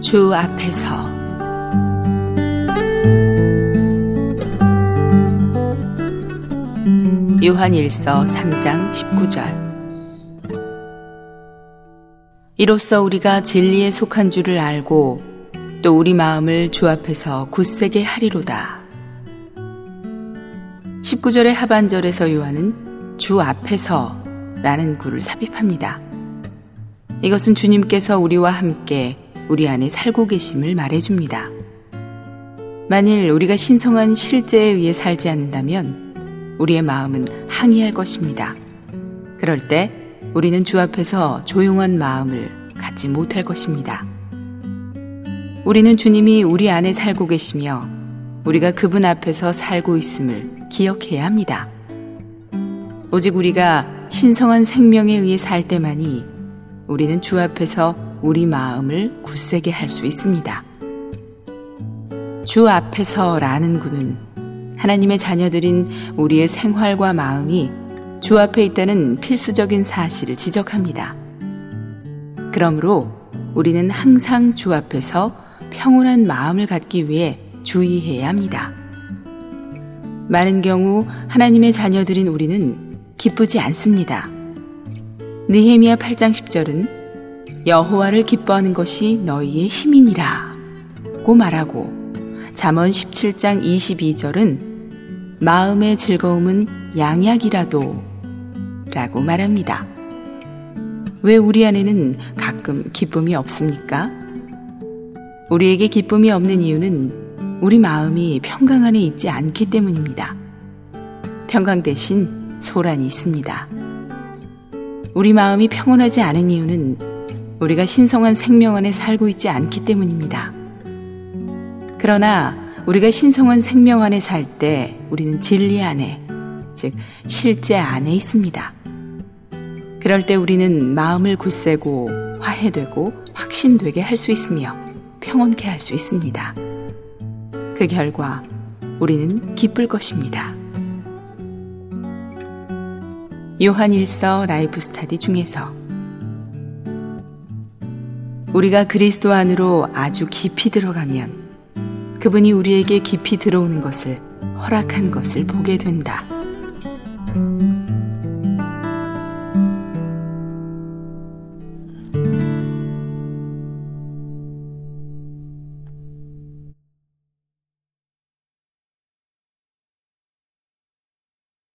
주 앞에서 요한일서 3장 19절 이로써 우리가 진리에 속한 줄을 알고 또 우리 마음을 주 앞에서 굳세게 하리로다. 19절의 하반절에서 요한은 주 앞에서 라는 구를 삽입합니다. 이것은 주님께서 우리와 함께 우리 안에 살고 계심을 말해줍니다. 만일 우리가 신성한 실제에 의해 살지 않는다면 우리의 마음은 항의할 것입니다. 그럴 때 우리는 주 앞에서 조용한 마음을 갖지 못할 것입니다. 우리는 주님이 우리 안에 살고 계시며 우리가 그분 앞에서 살고 있음을 기억해야 합니다. 오직 우리가 신성한 생명에 의해 살 때만이 우리는 주 앞에서 우리 마음을 굳세게 할 수 있습니다. 주 앞에서 라는 구는 하나님의 자녀들인 우리의 생활과 마음이 주 앞에 있다는 필수적인 사실을 지적합니다. 그러므로 우리는 항상 주 앞에서 평온한 마음을 갖기 위해 주의해야 합니다. 많은 경우 하나님의 자녀들인 우리는 기쁘지 않습니다. 느헤미야 8장 10절은 여호와를 기뻐하는 것이 너희의 힘이니라 고 말하고 잠언 17장 22절은 마음의 즐거움은 양약이라도 라고 말합니다. 왜 우리 안에는 가끔 기쁨이 없습니까? 우리에게 기쁨이 없는 이유는 우리 마음이 평강 안에 있지 않기 때문입니다. 평강 대신 소란이 있습니다. 우리 마음이 평온하지 않은 이유는 우리가 신성한 생명 안에 살고 있지 않기 때문입니다. 그러나 우리가 신성한 생명 안에 살 때 우리는 진리 안에, 즉, 실제 안에 있습니다. 그럴 때 우리는 마음을 굳세고 화해되고 확신되게 할 수 있으며 평온케 할 수 있습니다. 그 결과 우리는 기쁠 것입니다. 요한 일서 라이프 스타디 중에서 우리가 그리스도 안으로 아주 깊이 들어가면 그분이 우리에게 깊이 들어오는 것을 허락한 것을 보게 된다.